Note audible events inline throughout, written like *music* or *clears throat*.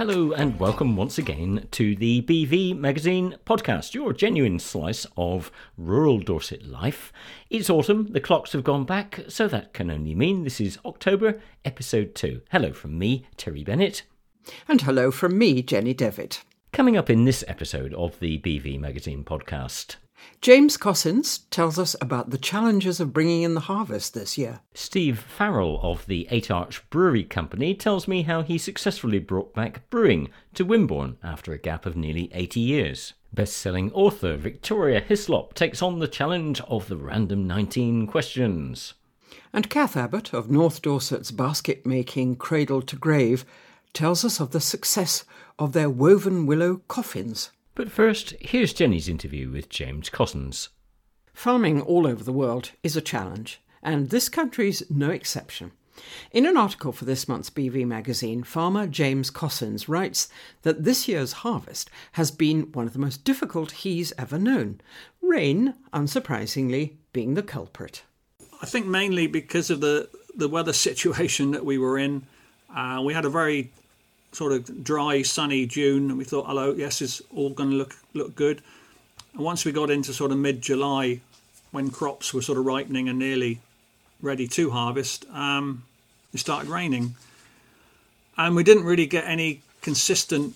Hello, and welcome once again to the BV Magazine podcast, your genuine slice of rural Dorset life. It's autumn, the clocks have gone back, so that can only mean this is October, episode 2. Hello from me, Terry Bennett. And hello from me, Jenny Devitt. Coming up in this episode of the BV Magazine podcast. James Cossins tells us about the challenges of bringing in the harvest this year. Steve Farrell of the Eight Arch Brewery Company tells me how he successfully brought back brewing to Wimborne after a gap of nearly 80 years. Best-selling author Victoria Hislop takes on the challenge of the random 19 questions. And Cath Abbott of North Dorset's basket making Cradle to Grave tells us of the success of their woven willow coffins. But first, here's Jenny's interview with James Cossins. Farming all over the world is a challenge, and this country's no exception. In an article for this month's BV magazine, farmer James Cossins writes that this year's harvest has been one of the most difficult he's ever known, rain, unsurprisingly, being the culprit. I think mainly because of the, the weather situation that we were in. Uh, we had a very sort of dry, sunny June, and we thought, hello, yes, it's all going to look look good. And once we got into sort of mid July, when crops were sort of ripening and nearly ready to harvest, um, it started raining, and we didn't really get any consistent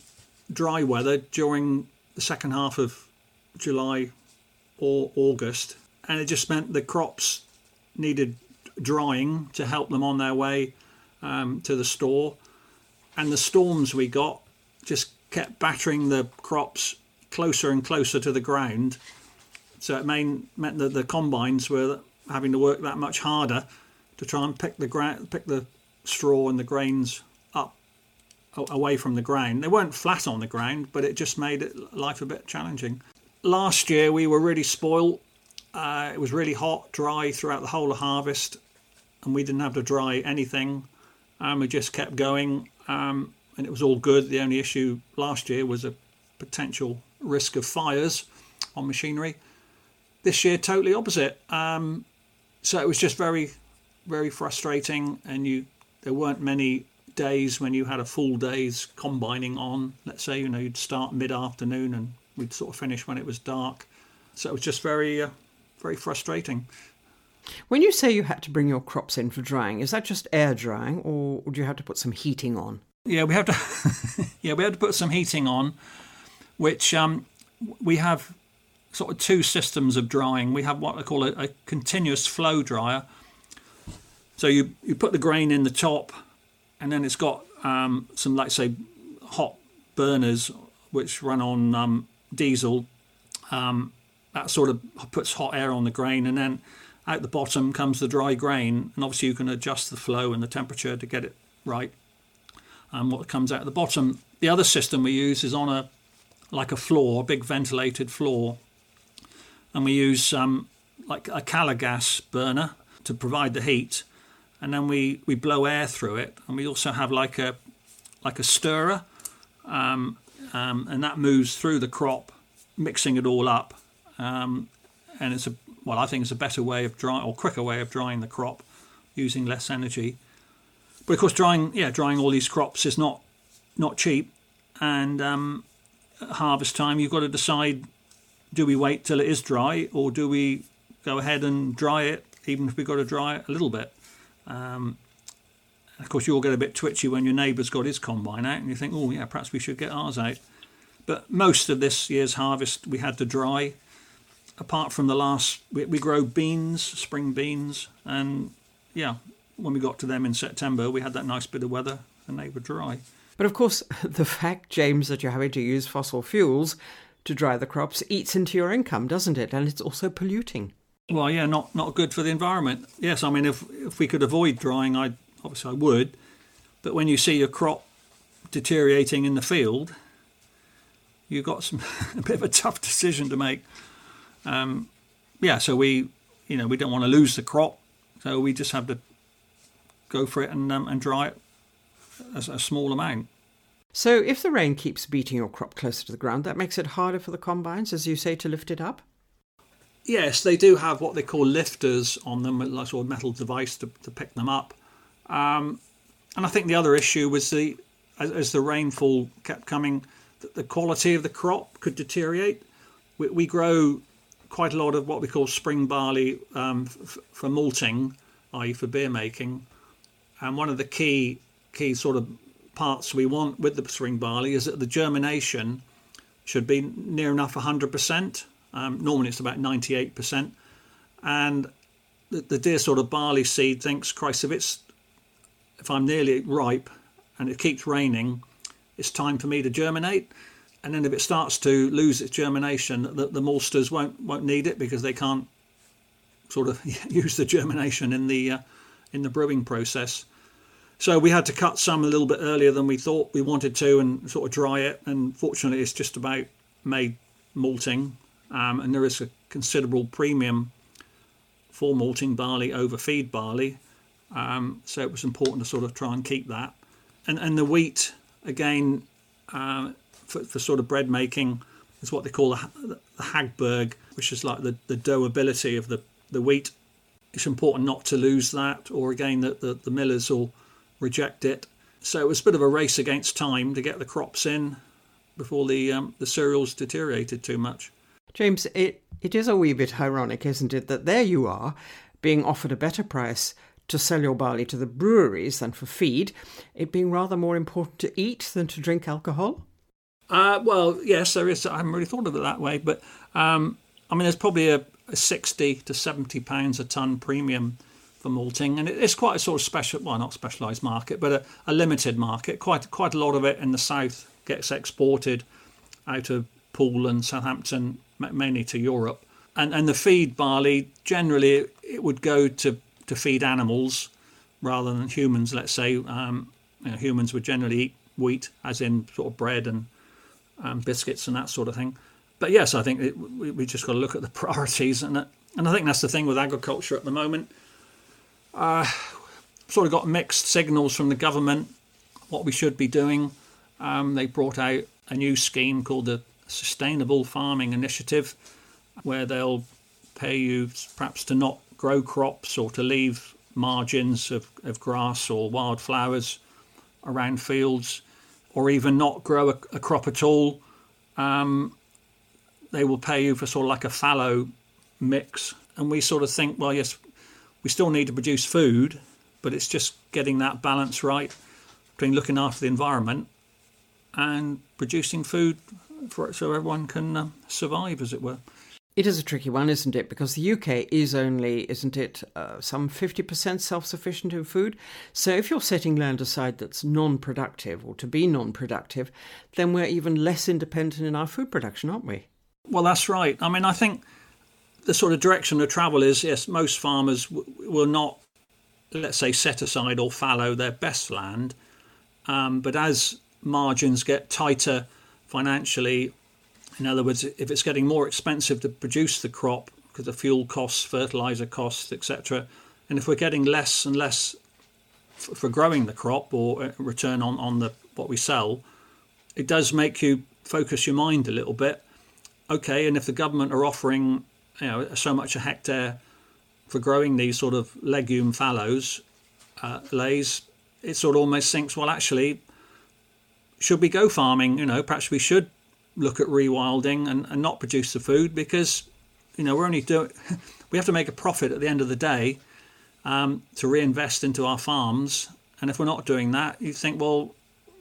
dry weather during the second half of July or August, and it just meant the crops needed drying to help them on their way um, to the store and the storms we got just kept battering the crops closer and closer to the ground. So it main, meant that the combines were having to work that much harder to try and pick the gra- pick the straw and the grains up away from the ground. They weren't flat on the ground, but it just made it, life a bit challenging. Last year we were really spoiled. Uh, it was really hot, dry throughout the whole of harvest, and we didn't have to dry anything. And we just kept going um, and it was all good. The only issue last year was a potential risk of fires on machinery. This year, totally opposite. Um, so it was just very, very frustrating, and you there weren't many days when you had a full day's combining on. Let's say you know you'd start mid afternoon and we'd sort of finish when it was dark. So it was just very, uh, very frustrating. When you say you had to bring your crops in for drying, is that just air drying, or do you have to put some heating on? Yeah, we have to. *laughs* yeah, we had to put some heating on, which um, we have sort of two systems of drying. We have what I call a, a continuous flow dryer. So you you put the grain in the top, and then it's got um, some, like say, hot burners which run on um, diesel. Um, that sort of puts hot air on the grain, and then out the bottom comes the dry grain, and obviously you can adjust the flow and the temperature to get it right. And what comes out the bottom. The other system we use is on a like a floor, a big ventilated floor, and we use um, like a Calor gas burner to provide the heat, and then we, we blow air through it, and we also have like a like a stirrer, um, um, and that moves through the crop, mixing it all up, um, and it's a well, I think it's a better way of drying or quicker way of drying the crop using less energy. But of course, drying yeah, drying all these crops is not not cheap, and um, harvest time you've got to decide: do we wait till it is dry, or do we go ahead and dry it, even if we've got to dry it a little bit? Um, of course, you'll get a bit twitchy when your neighbour's got his combine out, and you think, oh yeah, perhaps we should get ours out. But most of this year's harvest we had to dry apart from the last, we, we grow beans, spring beans, and yeah, when we got to them in September, we had that nice bit of weather and they were dry. But of course, *laughs* the fact, James, that you're having to use fossil fuels to dry the crops eats into your income, doesn't it? And it's also polluting. Well, yeah, not not good for the environment. Yes, I mean, if if we could avoid drying, I obviously I would. But when you see your crop deteriorating in the field, you've got some *laughs* a bit of a tough decision to make. Um, yeah, so we, you know, we don't want to lose the crop, so we just have to go for it and um, and dry it as a small amount. So, if the rain keeps beating your crop closer to the ground, that makes it harder for the combines, as you say, to lift it up. Yes, they do have what they call lifters on them, like sort of metal device to, to pick them up. Um, and I think the other issue was the as, as the rainfall kept coming, the, the, quality of the crop could deteriorate. We, we, grow quite a lot of what we call spring barley um, f- for malting, i.e., for beer making. And one of the key key sort of parts we want with the spring barley is that the germination should be near enough 100%. Um, normally it's about 98%. And the, the dear sort of barley seed thinks, Christ, if it's if I'm nearly ripe and it keeps raining, it's time for me to germinate. And then if it starts to lose its germination, the, the maltsters won't won't need it because they can't sort of *laughs* use the germination in the uh, in the brewing process. So we had to cut some a little bit earlier than we thought we wanted to, and sort of dry it. And fortunately, it's just about made malting, um, and there is a considerable premium for malting barley over feed barley. Um, so it was important to sort of try and keep that. And and the wheat again uh, for, for, sort of bread making is what they call the, the Hagberg, which is like the, the doughability of the, the wheat. It's important not to lose that, or again that the, the millers will reject it. So it was a bit of a race against time to get the crops in before the um, the cereals deteriorated too much. James, it it is a wee bit ironic, isn't it, that there you are being offered a better price to sell your barley to the breweries than for feed, it being rather more important to eat than to drink alcohol? Uh, well, yes, there is. I haven't really thought of it that way, but um, I mean, there's probably a, a, 60 to 70 pounds a ton premium for malting, and it's quite a sort of special, well, not specialised market, but a, a, limited market. Quite quite a lot of it in the south gets exported out of Poole and Southampton, mainly to Europe. And and the feed barley generally it would go to to feed animals rather than humans. Let's say um, you know, humans would generally eat wheat, as in sort of bread and um, biscuits and that sort of thing. But yes, I think it, we, we just got to look at the *laughs* priorities, and and I think that's the thing with agriculture at the moment. Uh, sort of got mixed signals from the government what we should be doing. Um, they brought out a new scheme called the Sustainable Farming Initiative, where they'll pay you perhaps to not grow crops or to leave margins of, of grass or wildflowers around fields or even not grow a, a crop at all. Um, they will pay you for sort of like a fallow mix. And we sort of think, well, yes, we still need to produce food, but it's just getting that balance right between looking after the environment and producing food for so everyone can uh, survive, as it were. It is a tricky one, isn't it? Because the UK is only, isn't it, uh, some 50% self sufficient in food. So if you're setting land aside that's non productive or to be non productive, then we're even less independent in our food production, aren't we? Well, that's right. I mean, I think the sort of direction of travel is yes, most farmers w- will not, let's say, set aside or fallow their best land. Um, but as margins get tighter financially in other words, if it's getting more expensive to produce the crop because of fuel costs, fertilizer costs, etc., and if we're getting less and less f- for growing the crop or uh, return on, on the what we sell, it does make you focus your mind a little bit. Okay, and if the government are offering you know so much a hectare for growing these sort of legume fallows, uh, leys, it sort of almost thinks, well, actually, should we go farming? You know, perhaps we should look at rewilding and, and not produce the food because you know we're only doing *laughs* we have to make a profit at the end of the day um, to reinvest into our farms. And if we're not doing that you think well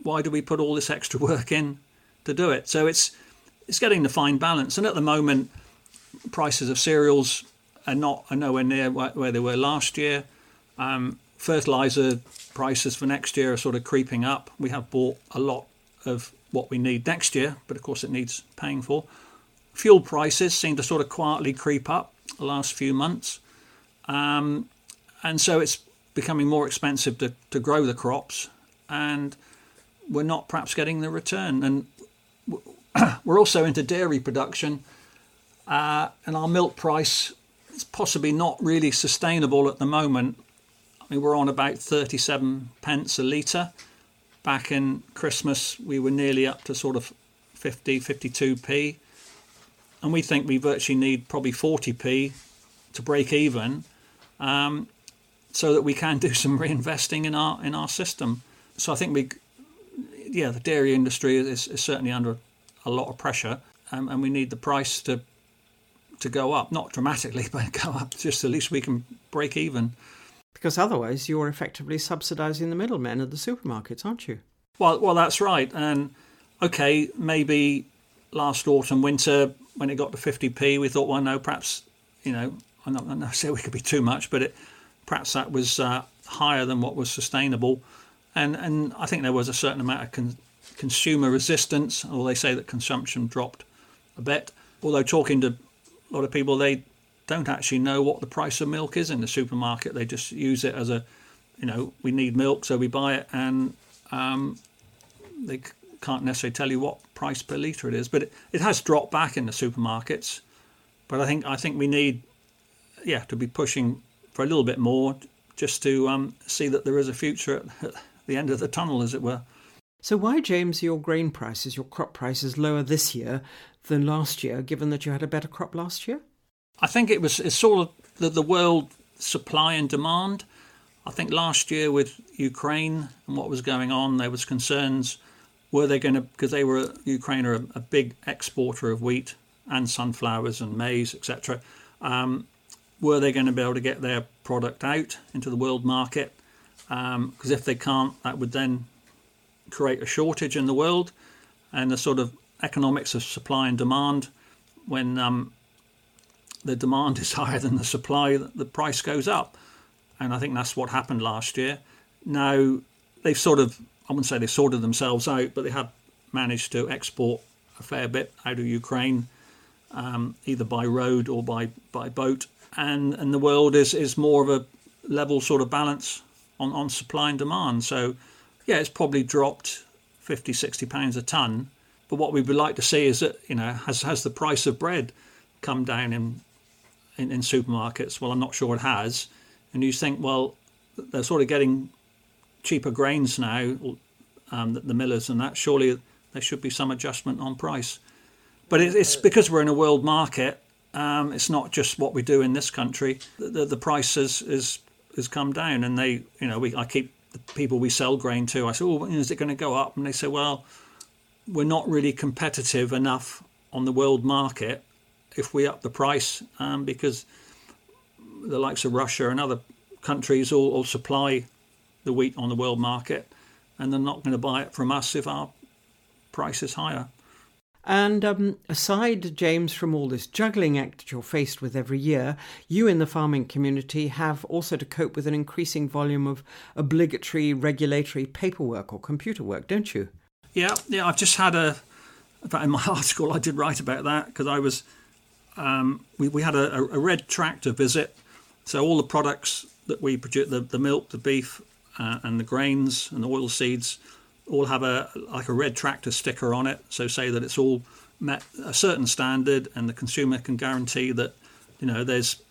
why do we put all this extra *laughs* work in to do it? So it's it's getting the fine balance. And at the moment prices of cereals are not are nowhere near where they were last year. Um, fertilizer prices for next year are sort of creeping up. We have bought a lot of what we need next year, but of course it needs paying for. Fuel prices seem to sort of quietly creep up the last few months. Um, and so it's becoming more expensive to, to grow the crops, and we're not perhaps getting the return. And *clears throat* we're also into dairy production, uh, and our milk price is possibly not really sustainable at the moment. I mean, we're on about 37 pence a litre back in Christmas, we were nearly up to sort of 50, 52p. And we think we virtually need probably 40p to break even um, so that we can *laughs* do some reinvesting in our in our system. So I think we yeah, the dairy industry is, is certainly under a lot of pressure, um, and we need the price to to go up, not dramatically, *laughs* but go up just at least we can break even. Because otherwise, you're effectively subsidising the middlemen at the supermarkets, aren't you? Well, well, that's right. And okay, maybe last autumn, winter, when it got to 50p, we thought, well, no, perhaps you know, I'm not, not say we could be too much, but it perhaps that was uh, higher than what was sustainable. And and I think there was a certain amount of con- consumer resistance, or they say that consumption dropped a bit. Although talking to a lot of people, they don't actually know what the price of milk is in the supermarket. They just use it as a, you know, we need milk, so we buy it, and um, they can't necessarily tell you what price per litre it is. But it, it has dropped back in the supermarkets. But I think I think we need, yeah, to be pushing for a little bit more, just to um, see that there is a future at, the end of the tunnel, as it were. So why, James, your grain prices, your crop prices lower this year than last year, given that you had a better crop last year? I think it was it's sort of the, the world supply and demand. I think last year with Ukraine and what was going on, there was concerns. Were they going to because they were Ukraine are a, a, big exporter of wheat and sunflowers and maize, etc. Um, were they going to be able to get their product out into the world market? Because um, if they can't, that would then create a shortage in the world, and the sort of economics of supply and demand. When um, the demand is *laughs* higher than the supply, the price goes up, and I think that's what happened last year. Now they've sort of, I wouldn't say they've sorted themselves out, but they have managed to export a fair bit out of Ukraine, um, either by road or by, by boat, and and the world is is more of a level sort of balance on, on supply and demand. So yeah, it's probably dropped 50, 60 pounds a ton. But what we would like to see is that, you know, has, has the price of bread come down in, in, in supermarkets? Well, I'm not sure it has. And you think, well, they're sort of getting cheaper grains now, um, the, the millers and that. Surely there should be some adjustment on price. But it, it's because we're in a world market. Um, it's not just what we do in this country. The, the, the price has, has, has come down, and they, you know, we I keep the people we sell grain to. I said, "Oh, is it going to go up?" And they say, "Well, we're not really competitive enough on the world market if we up the price um, because the likes of Russia and other countries all, all supply the wheat on the world market, and they're not going to buy it from us if our price is higher." And um, aside, James, from all this juggling act that you're faced with every year, you in the farming community have also to cope with an increasing volume of obligatory regulatory paperwork or computer work, don't you? Yeah, yeah. I've just had a. In my *laughs* article, I did write about that because I was. Um, we, we had a, a, red tractor visit, so all the products that we produce, the, the milk, the beef, uh, and the grains and the oil seeds, all have a like a red tractor sticker on it. So say that it's all met a certain standard, and the consumer can guarantee that you know there's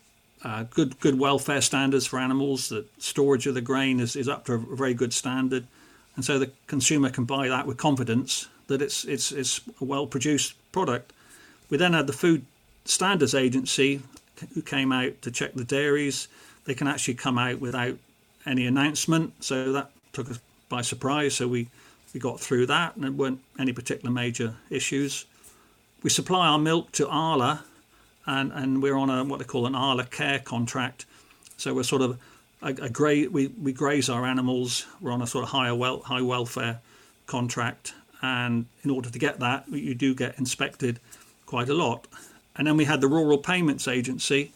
uh, good good welfare standards for animals. That storage of the grain is, is up to a very good standard, and so the consumer can buy that with confidence that it's it's it's a well produced product. We then had the Food Standards Agency who came out to check the dairies. They can actually come out without any announcement, so that took us by surprise. So we we got through that, and there weren't any particular major issues. We supply our milk to Arla, and, and we're on a what they call an Arla care contract. So we're sort of a, a gra- we, we graze our animals. We're on a sort of higher wel- high welfare contract, and in order to get that, you do get inspected quite a lot. And then we had the Rural Payments Agency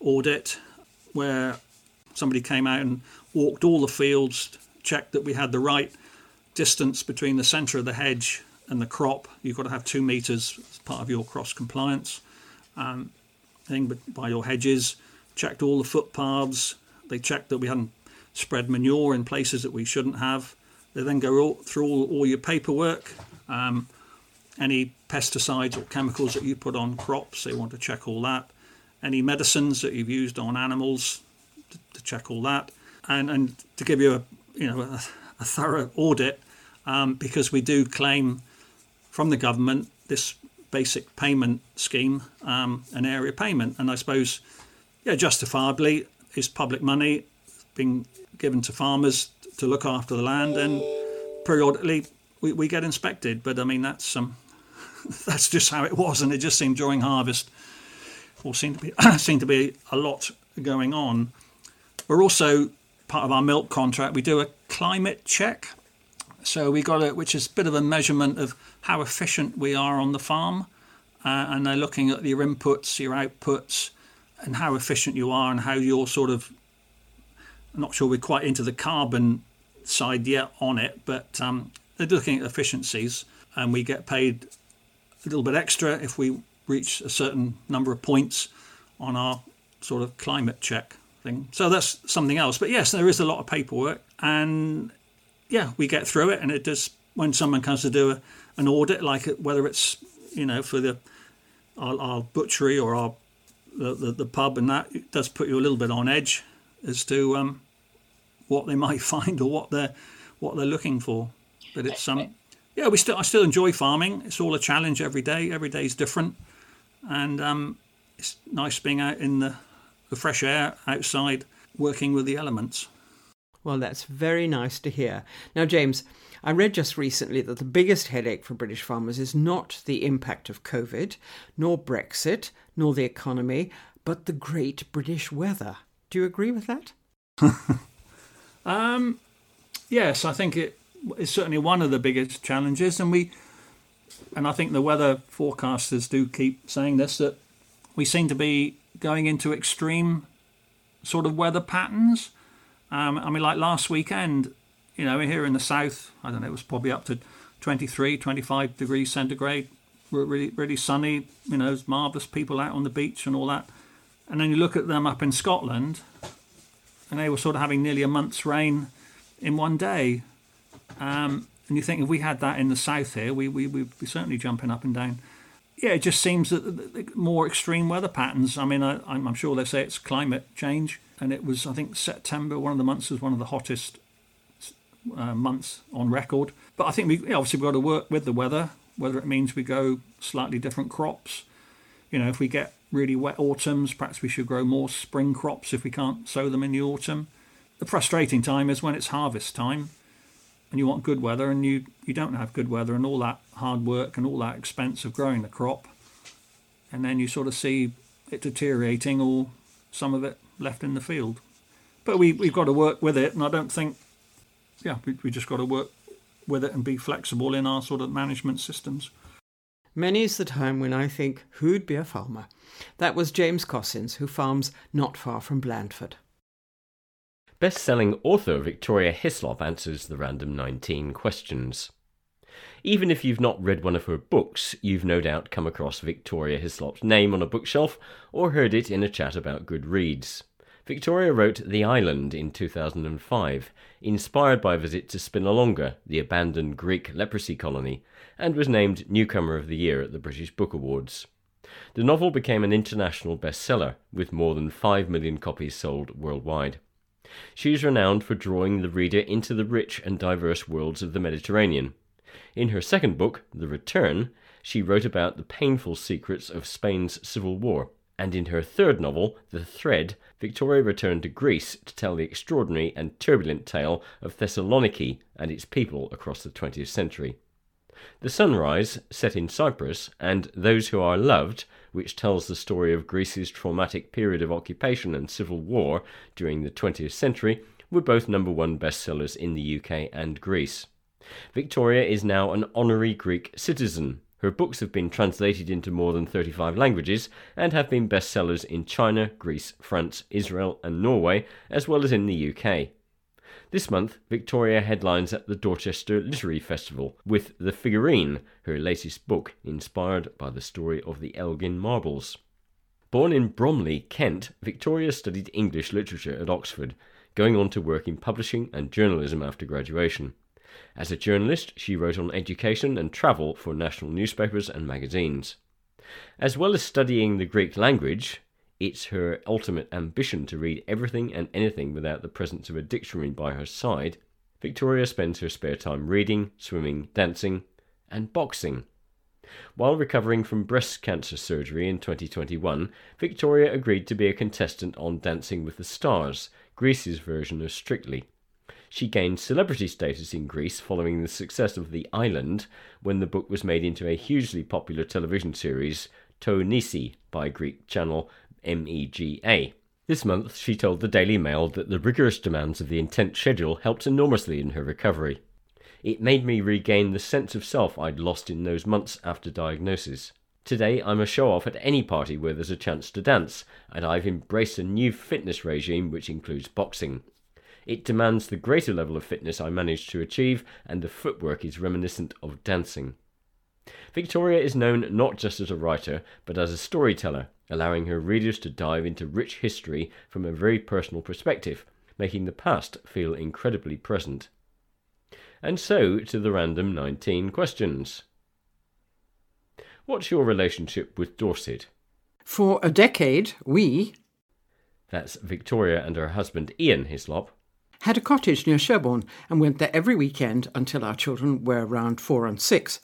audit, where somebody came out and walked all the fields, checked that we had the right distance between the centre of the hedge and the crop. You've got to have two metres as part of your cross compliance um, thing by your hedges. Checked all the footpaths. They checked that we hadn't spread manure in places that we shouldn't have. They then go all, through all, all, your paperwork, um, any pesticides or chemicals that you put on crops. They want to check all that. Any medicines that you've used on animals to, to check all that, and and to give you a you know a, a thorough audit um, because we do claim from the government this basic payment scheme, um, an area payment, and I suppose, yeah, justifiably, is public money being given to farmers to look after the land, and periodically we, we get inspected. But I mean, that's um, *laughs* that's just how it was, and it just seemed during harvest, or seemed to be *coughs* seemed to be a lot going on. We're also part of our milk contract. We do a climate check, so we got it, which is a bit of a measurement of how efficient we are on the farm, uh, and they're looking at your inputs, your outputs, and how efficient you are, and how you're sort of. I'm not sure we're quite into the carbon side yet on it, but um, they're looking at efficiencies, and we get paid a little bit extra if we reach a certain number of points on our sort of climate check thing. So that's something else. But yes, there is a lot of paperwork, and yeah, we get through it. And it does when someone comes to do a, an audit, like whether it's you know for the our, our butchery or our the, the, the, pub and that it does put you a little bit on edge as to um, what they *laughs* might find or what they're what they're looking for. But it's um yeah, we still I still enjoy farming. It's all a challenge every day. Every day is different, and um, it's nice being out in the, the fresh air outside, working with the elements. Well, that's very nice to hear. Now, James, I read just recently that the biggest headache for British farmers is not the impact of COVID, nor Brexit, nor the economy, but the great British weather. Do you agree with that? *laughs* um, yes, I think it is certainly one of the biggest challenges, and we, and I think the weather forecasters do keep saying this that we seem to be going into extreme sort of weather patterns. Um, I mean, like last weekend, you know, here in the south, I don't know, it was probably up to 23, 25 degrees centigrade, really, really sunny. You know, marvelous people out on the beach and all that. And then you look at them up in Scotland, and they were sort of having nearly a month's rain in one day. Um, and you think if we had that in the south here, we, we, we'd be certainly jumping up and down. Yeah, it just seems that more extreme weather patterns. I mean, I, I'm sure they say it's climate change. And it was, I think, September, one of the months was one of the hottest uh, months on record. But I think we obviously we've got to work with the weather, whether it means we go slightly different crops. You know, if we get really wet autumns, perhaps we should grow more spring crops if we can't sow them in the autumn. The frustrating time is when it's harvest time and you want good weather and you, you don't have good weather and all that hard work and all that expense of growing the crop and then you sort of see it deteriorating or some of it left in the field. But we, we've got to work with it and I don't think, yeah, we, we just got to work with it and be flexible in our sort of management systems. Many's the time when I think, who'd be a farmer? That was James Cossins, who farms not far from Blandford. Best selling author Victoria Hislop answers the random 19 questions. Even if you've not read one of her books, you've no doubt come across Victoria Hislop's name on a bookshelf or heard it in a chat about good reads. Victoria wrote The Island in 2005, inspired by a visit to Spinalonga, the abandoned Greek leprosy colony, and was named Newcomer of the Year at the British Book Awards. The novel became an international bestseller, with more than 5 million copies sold worldwide. She is renowned for drawing the reader into the rich and diverse worlds of the Mediterranean. In her second book, The Return, she wrote about the painful secrets of Spain's civil war. And in her third novel, The Thread, Victoria returned to Greece to tell the extraordinary and turbulent tale of Thessaloniki and its people across the 20th century. The Sunrise, set in Cyprus, and Those Who Are Loved, which tells the story of Greece's traumatic period of occupation and civil war during the 20th century, were both number one bestsellers in the UK and Greece. Victoria is now an honorary Greek citizen. Her books have been translated into more than 35 languages and have been bestsellers in China, Greece, France, Israel, and Norway, as well as in the UK. This month, Victoria headlines at the Dorchester Literary Festival with The Figurine, her latest book inspired by the story of the Elgin Marbles. Born in Bromley, Kent, Victoria studied English literature at Oxford, going on to work in publishing and journalism after graduation. As a journalist, she wrote on education and travel for national newspapers and magazines. As well as studying the Greek language, it's her ultimate ambition to read everything and anything without the presence of a dictionary by her side. Victoria spends her spare time reading, swimming, dancing, and boxing. While recovering from breast cancer surgery in 2021, Victoria agreed to be a contestant on Dancing with the Stars, Greece's version of Strictly. She gained celebrity status in Greece following the success of The Island when the book was made into a hugely popular television series, To Nisi, by Greek channel MEGA. This month, she told the Daily Mail that the rigorous demands of the intense schedule helped enormously in her recovery. It made me regain the sense of self I'd lost in those months after diagnosis. Today, I'm a show off at any party where there's a chance to dance, and I've embraced a new fitness regime which includes boxing. It demands the greater level of fitness I managed to achieve, and the footwork is reminiscent of dancing. Victoria is known not just as a writer, but as a storyteller, allowing her readers to dive into rich history from a very personal perspective, making the past feel incredibly present. And so to the random 19 questions. What's your relationship with Dorset? For a decade, we, That's Victoria and her husband Ian Hislop. Had a cottage near Sherborne and went there every weekend until our children were around four and six.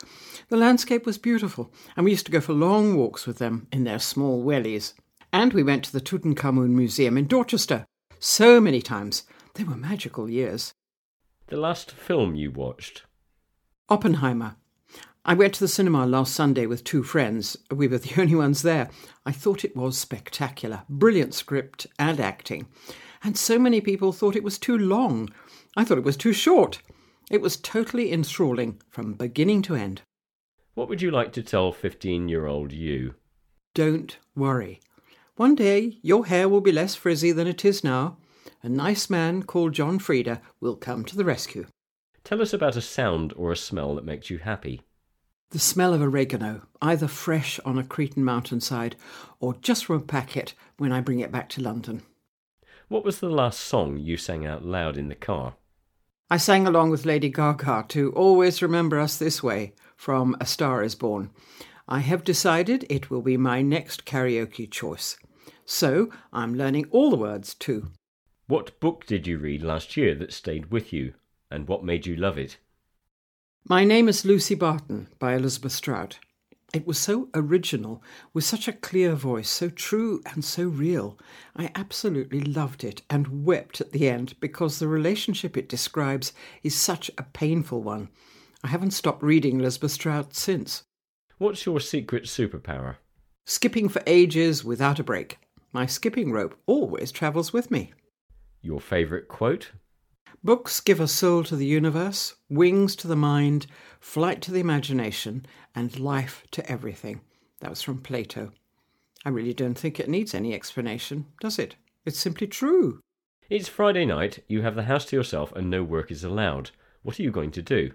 The landscape was beautiful, and we used to go for long walks with them in their small wellies. And we went to the Tutankhamun Museum in Dorchester so many times. They were magical years. The last film you watched. Oppenheimer. I went to the cinema last Sunday with two friends. We were the *laughs* only ones there. I thought it was spectacular. Brilliant script and acting. And so many people thought it was too long. I thought it was too short. It was totally enthralling from beginning to end. What would you like to tell 15 year old you? Don't worry. One day your hair will be less frizzy than it is now. A nice man called John Frieda will come to the rescue. Tell us about a sound or a smell that makes you happy. The smell of oregano, either fresh on a Cretan mountainside or just from a packet when I bring it back to London. What was the last song you sang out loud in the car? I sang along with Lady Gaga to Always Remember Us This Way from A Star is Born. I have decided it will be my next karaoke choice. So I'm learning all the words too. What book did you read last year that stayed with you, and what made you love it? My name is Lucy Barton by Elizabeth Strout. It was so original, with such a clear voice, so true and so real. I absolutely loved it and wept at the end because the relationship it describes is such a painful one. I haven't stopped reading Lisbeth Strout since. What's your secret superpower? Skipping for ages without a break. My skipping rope always travels with me. Your favourite quote? Books give a soul to the universe, wings to the mind, flight to the imagination, and life to everything. That was from Plato. I really don't think it needs any explanation, does it? It's simply true. It's Friday night, you have the house to yourself, and no work is allowed. What are you going to do?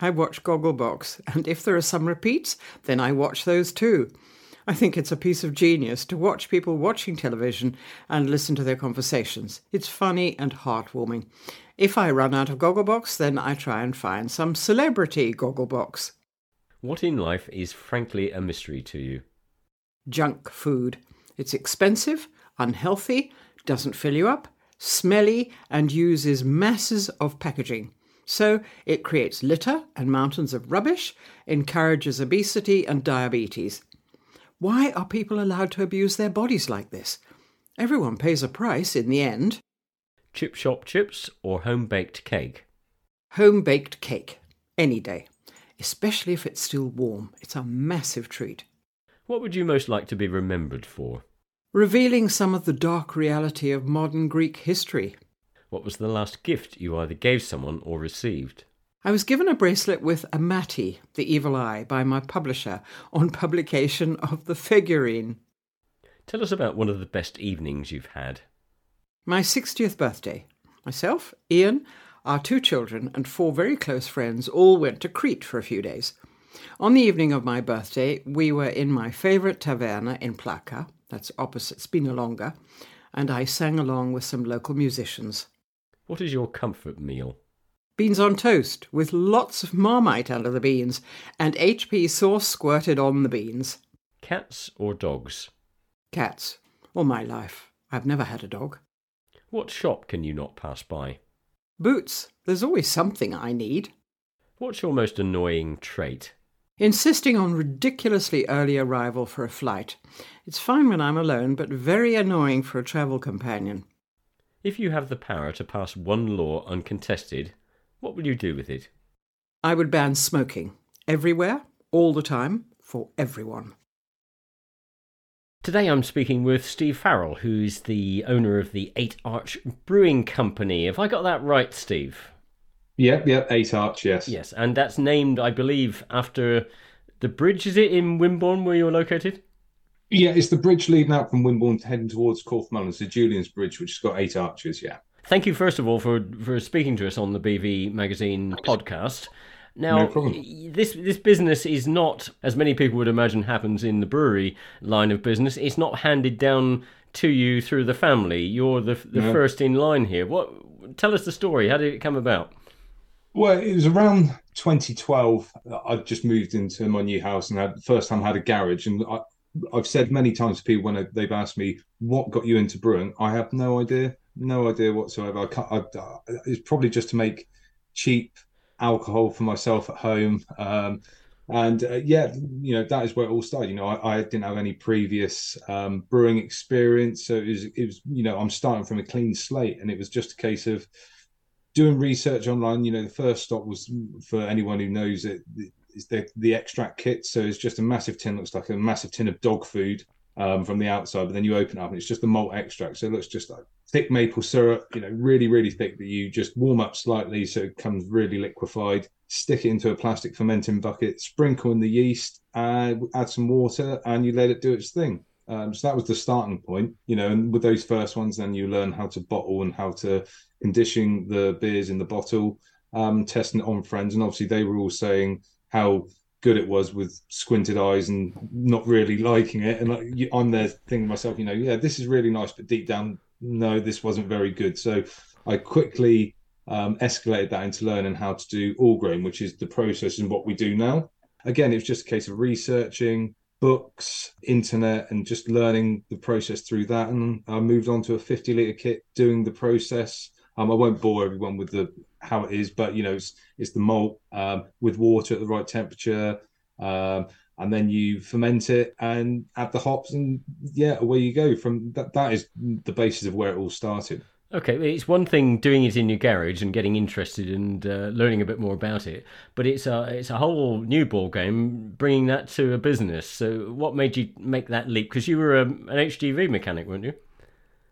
I watch Gogglebox, and if there are some repeats, then I watch those too. I think it's a piece of genius to watch people watching television and listen to their conversations. It's funny and heartwarming. If I run out of Gogglebox, then I try and find some celebrity Gogglebox. What in life is frankly a mystery to you? Junk food. It's expensive, unhealthy, doesn't fill you up, smelly, and uses masses of packaging. So it creates litter and mountains of rubbish, encourages obesity and diabetes. Why are people allowed to abuse their bodies like this? Everyone pays a price in the end. Chip shop chips or home baked cake? Home baked cake, any day, especially if it's still warm. It's a massive treat. What would you most like to be remembered for? Revealing some of the dark reality of modern Greek history. What was the last gift you either gave someone or received? I was given a bracelet with Amati, the evil eye, by my publisher on publication of the figurine. Tell us about one of the best evenings you've had. My 60th birthday. Myself, Ian, our two children, and four very close friends all went to Crete for a few days. On the evening of my birthday, we were in my favourite taverna in Plaka, that's opposite Spinalonga, and I sang along with some local musicians. What is your comfort meal? Beans on toast with lots of marmite under the beans and HP sauce squirted on the beans. Cats or dogs? Cats. All my life. I've never had a dog. What shop can you not pass by? Boots. There's always something I need. What's your most annoying trait? Insisting on ridiculously early arrival for a flight. It's fine when I'm alone, but very annoying for a travel companion. If you have the power to pass one law uncontested, what will you do with it? I would ban smoking everywhere, all the time, for everyone. Today I'm speaking with Steve Farrell, who's the owner of the Eight Arch Brewing Company. Have I got that right, Steve? Yep, yep, Eight Arch, yes. Yes, and that's named, I believe, after the bridge, is it, in Wimborne where you're located? Yeah, it's the bridge leading out from Wimborne heading towards Corfe It's the Julian's Bridge, which has got eight arches, yeah. Thank you, first of all, for, for speaking to us on the BV Magazine podcast. Now, no this this business is not, as many people would imagine happens in the brewery line of business. It's not handed down to you through the family. You're the the no. first in line here. What? Tell us the story. How did it come about? Well, it was around 2012. I just moved into my new house and had first time had a garage. And I, I've said many times to people when they've asked me what got you into brewing, I have no idea, no idea whatsoever. I can't, I, it's probably just to make cheap alcohol for myself at home. Um, and uh, yeah, you know that is where it all started. You know, I, I didn't have any previous um, brewing experience, so it was, it was, you know, I'm starting from a clean slate, and it was just a case of doing research online. You know, the first stop was for anyone who knows it is the the extract kit. So it's just a massive tin, looks like a massive tin of dog food um, from the outside, but then you open up and it's just the malt extract. So it looks just like thick maple syrup, you know, really, really thick that you just warm up slightly so it comes really liquefied. Stick it into a plastic fermenting bucket, sprinkle in the yeast, uh, add some water, and you let it do its thing. Um, so that was the starting point, you know. And with those first ones, then you learn how to bottle and how to condition the beers in the bottle, um, testing it on friends, and obviously they were all saying how good it was with squinted eyes and not really liking it. And I'm there thinking myself, you know, yeah, this is really nice, but deep down, no, this wasn't very good. So I quickly um, escalated that into learning how to do all grain, which is the process and what we do now. Again, it was just a case of researching books, internet, and just learning the process through that. And I moved on to a 50 litre kit doing the process. Um, I won't bore everyone with the how it is, but you know, it's, it's the malt um, with water at the right temperature, um, and then you ferment it and add the hops, and yeah, away you go. From that, that is the basis of where it all started. Okay, it's one thing doing it in your garage and getting interested and uh, learning a bit more about it, but it's a it's a whole new ball game bringing that to a business. So, what made you make that leap? Because you were a, um, an HGV mechanic, weren't you?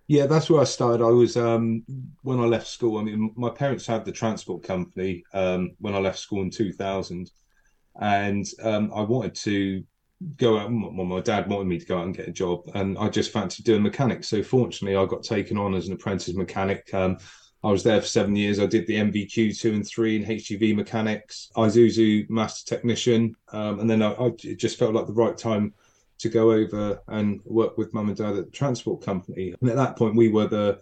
Yeah, that's where I started. I was um, when I left school. I mean, my parents had the transport company um, when I left school in 2000, and um, I wanted to go out. Well, my dad wanted me to go out and get a job, and I just fancied doing mechanics. So fortunately, I got taken on as an apprentice mechanic. Um, I was there for seven years. I did the NVQ two and three in HGV mechanics, Isuzu master technician, um, and then I, I, just felt like the right time to go over and work with mum and dad at the transport company. And at that point, we were the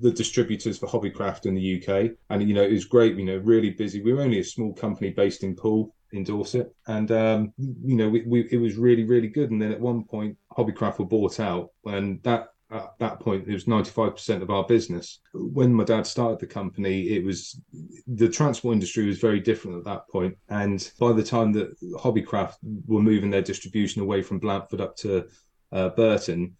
the distributors for Hobbycraft in the UK, and you know it was great. You know, really busy. We were only a small company based in Poole in Dorset, and um, you know we, we, it was really really good. And then at one point, Hobbycraft were bought out, and that at that point it was 95% of our business. When my dad started the company it was the transport industry was very different at that point. and by the time that hobbycraft were moving their distribution away from blandford up to uh, burton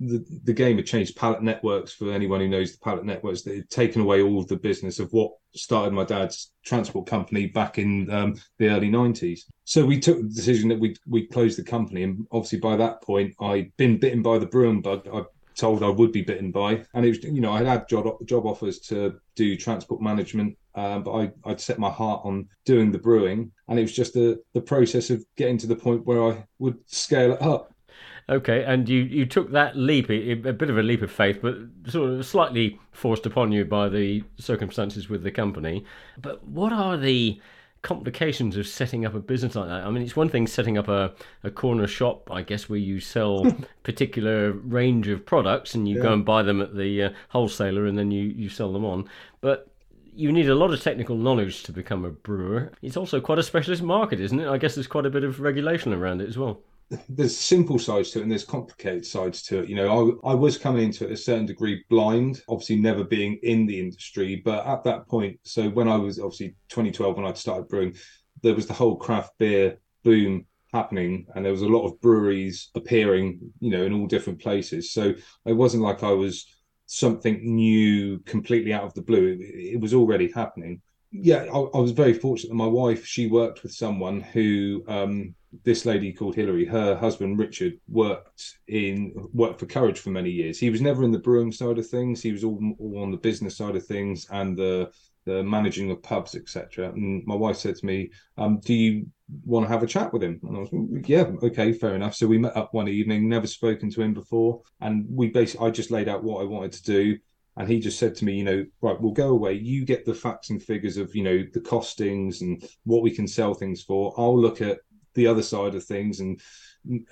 the, the game had changed. Pallet networks for anyone who knows the pallet networks they had taken away all of the business of what started my dad's transport company back in um, the early 90s so we took the decision that we we closed the company. And obviously by that point i'd been bitten by the brewing bug. I told I would be bitten by. And it was, you know, I had job job offers to do transport management, um, but I, I'd set my heart on doing the brewing, and it was just the the process of getting to the point where I would scale it up. Okay, and you, you took that leap, a bit of a leap of faith, but sort of slightly forced upon you by the circumstances with the company. But what are the complications of setting up a business like that. I mean, it's one thing setting up a, a corner shop, I guess, where you sell *laughs* particular range of products and you yeah. go and buy them at the uh, wholesaler and then you, you sell them on. But you need a lot of technical knowledge to become a brewer. It's also quite a specialist market, isn't it? I guess there's quite a bit of regulation around it as well there's simple sides to it and there's complicated sides to it. You know, I, I was coming into it a certain degree blind, obviously never being in the industry. But at that point, so when I was obviously 2012 when I'd started brewing, there was the whole craft beer boom happening and there was a lot of breweries appearing, you know, in all different places. So it wasn't like I was something new completely out of the blue. It, it was already happening. Yeah, I, I, was very fortunate my wife she worked with someone who um, this lady called Hillary, her husband Richard worked in worked for Courage for many years. He was never in the brewing side of things. He was all, all on the business side of things and the the managing of pubs, etc. And my wife said to me, um, "Do you want to have a chat with him?" And I was, "Yeah, okay, fair enough." So we met up one evening, never spoken to him before, and we basically I just laid out what I wanted to do. And he just said to me, you know, right, we'll go away. You get the facts and figures of, you know, the costings and what we can sell things for. I'll look at the other side of things and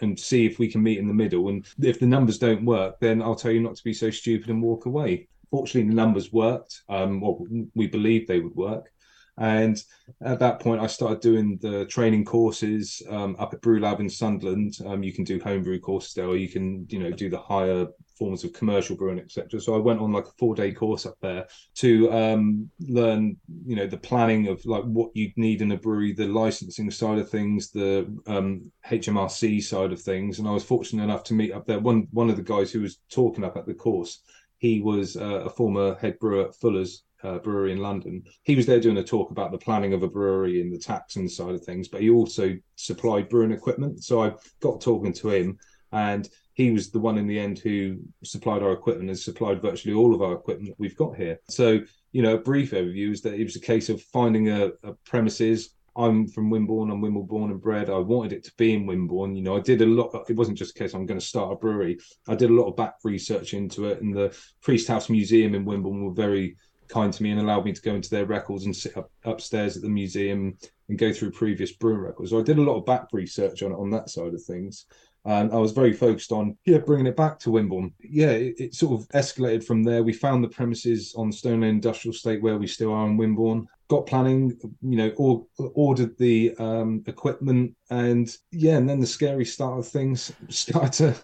and see if we can meet in the middle. And if the numbers don't work, then I'll tell you not to be so stupid and walk away. Fortunately, the numbers worked. Um, well, we believed they would work. And at that point, I started doing the training courses um, up at Brewlab in Sunderland. Um, you can do homebrew courses there, or you can, you know, do the higher forms of commercial brewing, etc. So I went on like a four day course up there to um, learn, you know, the planning of like what you'd need in a brewery, the licensing side of things, the um, HMRC side of things. And I was fortunate enough to meet up there. One one of the guys who was talking up at the course, he was uh, a former head brewer at Fuller's uh, brewery in London. He was there doing a talk about the planning of a brewery and the taxing side of things, but he also supplied brewing equipment. So I got talking to him, and he was the one in the end who supplied our equipment and supplied virtually all of our equipment that we've got here. So, you know, a brief overview is that it was a case of finding a, a premises. I'm from Wimborne. I'm Wimborne born and bred. I wanted it to be in Wimborne. You know, I did a lot. It wasn't just a case I'm going to start a brewery. I did a lot of back research into it, and the Priest House Museum in Wimborne were very kind to me and allowed me to go into their records and sit up upstairs at the museum and go through previous brewing records. So I did a lot of back research on on that side of things and I was very focused on yeah bringing it back to Wimborne. Yeah, it, it, sort of escalated from there. We found the premises on Stone Industrial Estate where we still are in Wimborne. Got planning, you know, or, ordered the um, equipment, and yeah, and then the scary start of things *laughs* started to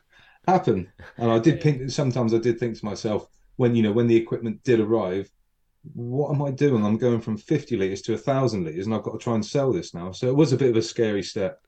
happen. And I did think sometimes I did think to myself when you know when the equipment did arrive, what am I doing? I'm going from 50 litres to 1,000 litres and I've got to try and sell this now. So it was a bit of a scary step.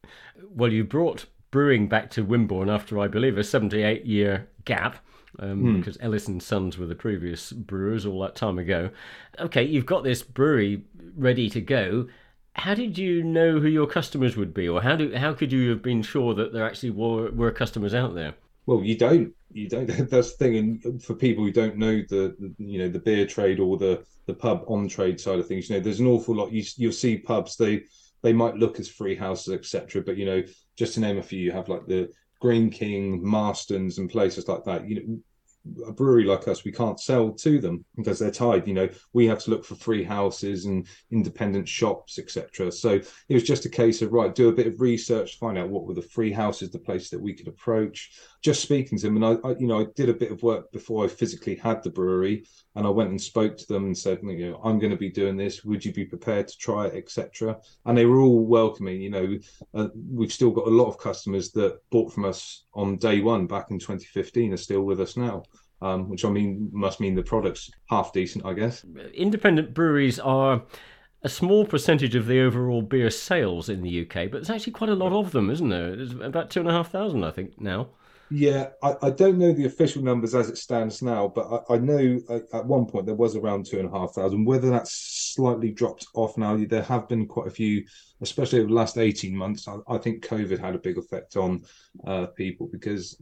Well, you brought brewing back to Wimborne after, I believe, a 78 year gap. Um, hmm. Because Ellis and Sons were the previous brewers all that time ago. Okay, you've got this brewery ready to go. How did you know who your customers would be, or how do how could you have been sure that there actually were, were customers out there? Well, you don't. You don't. *laughs* That's the thing. And for people who don't know the, the, you know the beer trade or the the pub on trade side of things, you know, there's an awful lot. You you'll see pubs they they might look as free houses, etc. But you know, just to name a few, you have like the Greene King, Marston's, and places like that. You know, a brewery like us, we can't sell to them because they're tied. You know, we have to look for free houses and independent shops, etc. So it was just a case of right, do a bit of research, find out what were the free houses, the places that we could approach. Just speaking to them, and I, I, you know, I did a bit of work before I physically had the brewery, and I went and spoke to them and said, you know, I'm going to be doing this. Would you be prepared to try it, etc. And they were all welcoming. You know, uh, we've still got a lot of customers that bought from us on day one back in 2015 are still with us now. Um, which I mean must mean the product's half decent, I guess. Independent breweries are a small percentage of the overall beer sales in the UK, but there's actually quite a lot of them, isn't there? There's about two and a half thousand, I think, now. Yeah, I, I, don't know the official numbers as it stands now, but I, I know uh, at one point there was around two and a half thousand. Whether that's slightly dropped off now, there have been quite a few, especially over the last 18 months. I, I think COVID had a big effect on uh, people because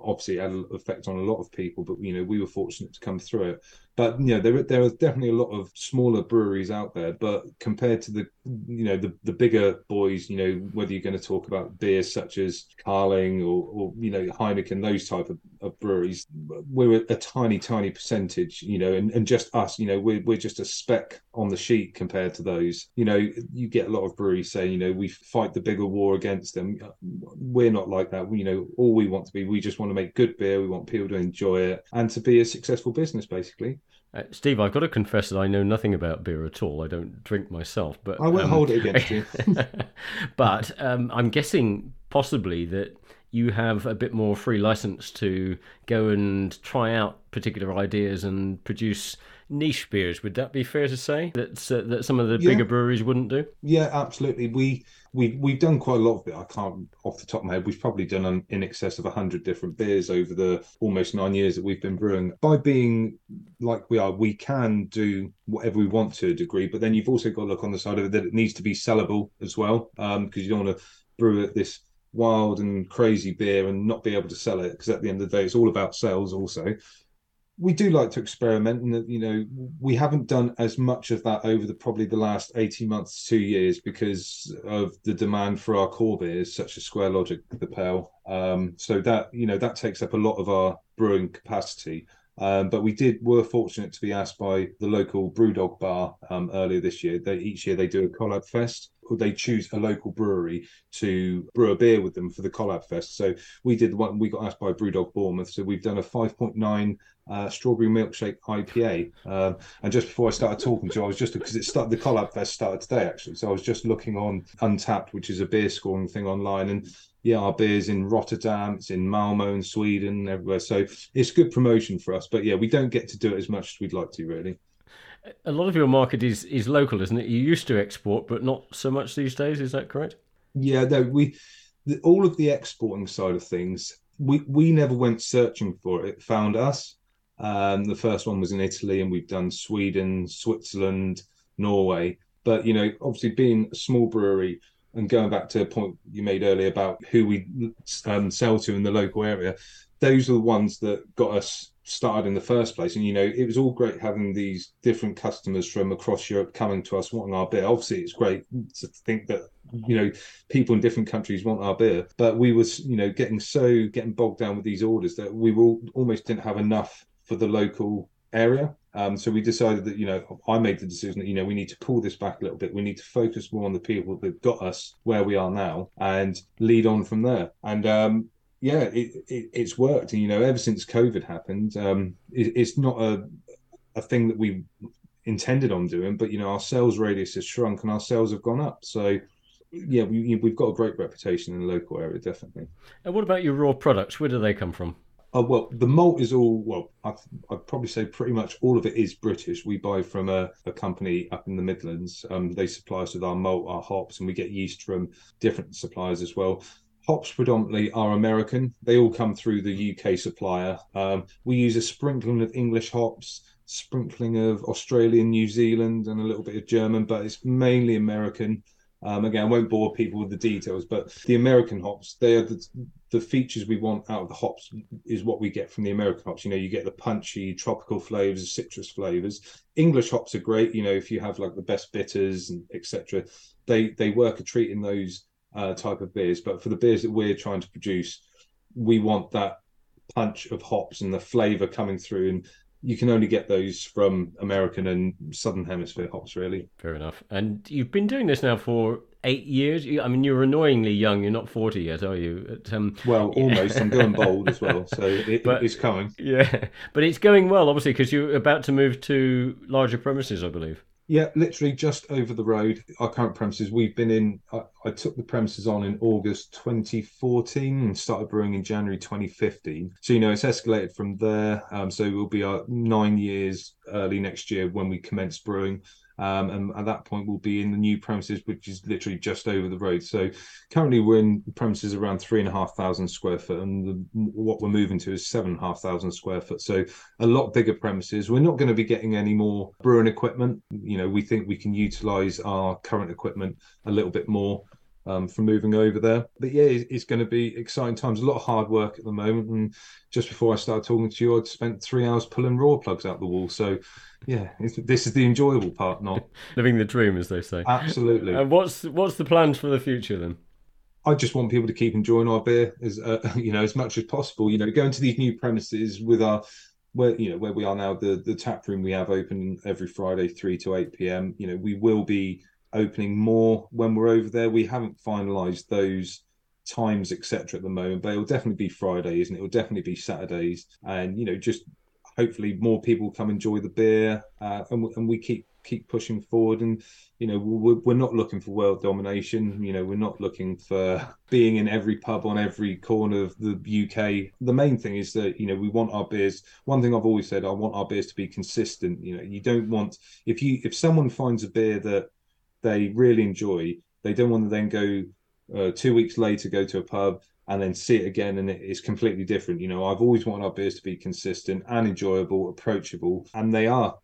obviously it had an effect on a lot of people, but you know, we were fortunate to come through it. But you know, there there are definitely a lot of smaller breweries out there. But compared to the you know the the bigger boys, you know, whether you're going to talk about beers such as Carling or, or you know Heineken, those type of, of breweries, we're a tiny tiny percentage. You know, and, and just us, you know, we're we're just a speck on the sheet compared to those. You know, you get a lot of breweries saying, you know, we fight the bigger war against them. We're not like that. You know, all we want to be, we just want to make good beer. We want people to enjoy it and to be a successful business, basically. Uh, Steve, I've got to confess that I know nothing about beer at all. I don't drink myself, but I won't um, hold it against *laughs* you. *laughs* but um, I'm guessing possibly that you have a bit more free license to go and try out particular ideas and produce niche beers. Would that be fair to say that uh, that some of the yeah. bigger breweries wouldn't do? Yeah, absolutely. We we we've done quite a lot of it. I can't off the top of my head. We've probably done in excess of hundred different beers over the almost nine years that we've been brewing. By being like we are, we can do whatever we want to a degree. But then you've also got to look on the side of it that it needs to be sellable as well, because um, you don't want to brew it this wild and crazy beer and not be able to sell it because at the end of the day it's all about sales also. We do like to experiment and you know we haven't done as much of that over the probably the last 18 months two years because of the demand for our core beers such as square logic the pale. Um, so that you know that takes up a lot of our brewing capacity. Um, but we did were fortunate to be asked by the local brewdog bar um, earlier this year they each year they do a collab fest they choose a local brewery to brew a beer with them for the collab fest. So we did one. We got asked by Brewdog Bournemouth. So we've done a 5.9 uh, strawberry milkshake IPA. Um, and just before I started talking to you, I was just because it started the collab fest started today actually. So I was just looking on Untappd, which is a beer scoring thing online, and yeah, our beers in Rotterdam, it's in Malmo in Sweden, everywhere. So it's good promotion for us. But yeah, we don't get to do it as much as we'd like to, really a lot of your market is is local, isn't it? You used to export, but not so much these days. Is that correct? Yeah, no. We the, all of the exporting side of things, we we never went searching for it. It found us. Um, the first one was in Italy, and we've done Sweden, Switzerland, Norway. But you know, obviously, being a small brewery and going back to a point you made earlier about who we um, sell to in the local area, those are the ones that got us started in the first place. And you know, it was all great having these different customers from across Europe coming to us wanting our beer. Obviously, it's great to think that you know people in different countries want our beer, but we was you know getting so getting bogged down with these orders that we will almost didn't have enough for the local area. Um, so we decided that you know I made the decision that you know we need to pull this back a little bit. We need to focus more on the people that got us where we are now and lead on from there. And um, yeah, it, it, it's worked. And, you know, ever since COVID happened, um, it, it's not a, a thing that we intended on doing, but, you know, our sales radius has shrunk and our sales have gone up. So, yeah, we, we've got a great reputation in the local area, definitely. And what about your raw products? Where do they come from? Oh, well, the malt is all, well, I'd, I'd, probably say pretty much all of it is British. We buy from a, a company up in the Midlands. Um, they supply us with our malt, our hops, and we get yeast from different suppliers as well hops predominantly are American. They all come through the UK supplier. Um, we use a sprinkling of English hops, sprinkling of Australian, New Zealand, and a little bit of German, but it's mainly American. Um, again, I won't bore people with the details, but the American hops, they are the, the features we want out of the hops is what we get from the American hops. You know, you get the punchy tropical flavors, citrus flavors. English hops are great. You know, if you have like the best bitters and etc., they they work a treat in those uh, type of beers. But for the beers that we're trying to produce, we want that punch of hops and the flavor coming through. And you can only get those from American and Southern Hemisphere hops, really. Fair enough. And you've been doing this now for eight years. I mean, you're annoyingly young. You're not 40 yet, are you? Um, well, almost. I'm going bold as well, so *laughs* it, but, it's coming. Yeah, but it's going well, obviously, because you're about to move to larger premises, I believe. Yeah, literally just over the road. Our current premises. We've been in. I, I, took the premises on in August 2014 and started brewing in January 2015. So you know it's escalated from there. Um, so we'll be our nine years early next year when we commence brewing. Um, and at that point, we'll be in the new premises, which is literally just over the road. So currently, we're in premises around three and a half thousand square foot, and the, what we're moving to is seven and a half thousand square foot. So a lot bigger premises. We're not going to be getting any more brewing equipment. You know, we think we can utilize our current equipment a little bit more um, from moving over there. But yeah, it's, going to be exciting times. A lot of hard work at the moment. And just before I started talking to you, I'd spent three hours pulling Rawlplugs out the wall. So yeah, this is the enjoyable part, not *laughs* living the dream, as they say. Absolutely. And what's what's the plans for the future then? I just want people to keep enjoying our beer as uh, *laughs* you know as much as possible. You know, going to these new premises with our where you know where we are now, the the tap room we have open every Friday, three to eight p.m. You know, we will be opening more when we're over there. We haven't finalised those times etc at the moment but it'll definitely be fridays and it'll definitely be saturdays. And you know just hopefully more people come enjoy the beer uh, and, and we keep keep pushing forward. And you know we're, we're not looking for world domination. You know we're not looking for being in every pub on every corner of the uk the main thing is that you know we want our beers. One thing i've always said i want our beers to be consistent. You know you don't want if you if someone finds a beer that they really enjoy They don't want to then go uh, two weeks later go to a pub and then see it again and it is completely different. You know, I've always wanted our beers to be consistent and enjoyable, approachable, and they are.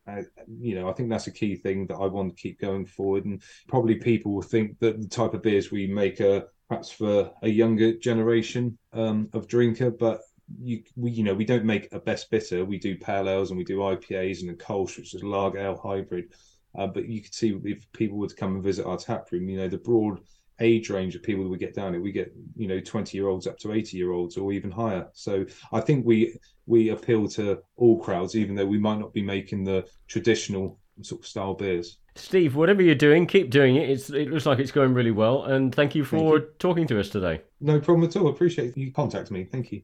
You know, I think that's a key thing that I want to keep going forward. And probably people will think that the type of beers we make are perhaps for a younger generation um, of drinker, but you we you know we don't make a best bitter. We do pale ales and we do IPAs and a Kolsch, which is lager ale hybrid. Uh, but you could see if people were to come and visit our tap room, you know, the broad age range of people that we get down it we get you know 20 year olds up to 80 year olds or even higher. So i think we we appeal to all crowds even though we might not be making the traditional sort of style beers. Steve whatever you're doing keep doing it. It's, it looks like it's going really well. And thank you for thank you. talking to us today. No problem at all. Appreciate you contact me. Thank you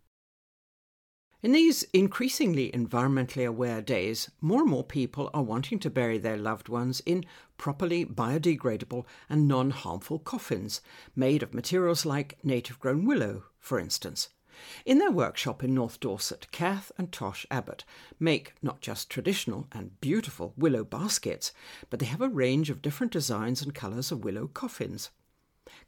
in these increasingly environmentally aware days, more and more people are wanting to bury their loved ones in properly biodegradable and non harmful coffins, made of materials like native grown willow, for instance. In their workshop in North Dorset, Cath and Tosh Abbott make not just traditional and beautiful willow baskets, but they have a range of different designs and colours of willow coffins.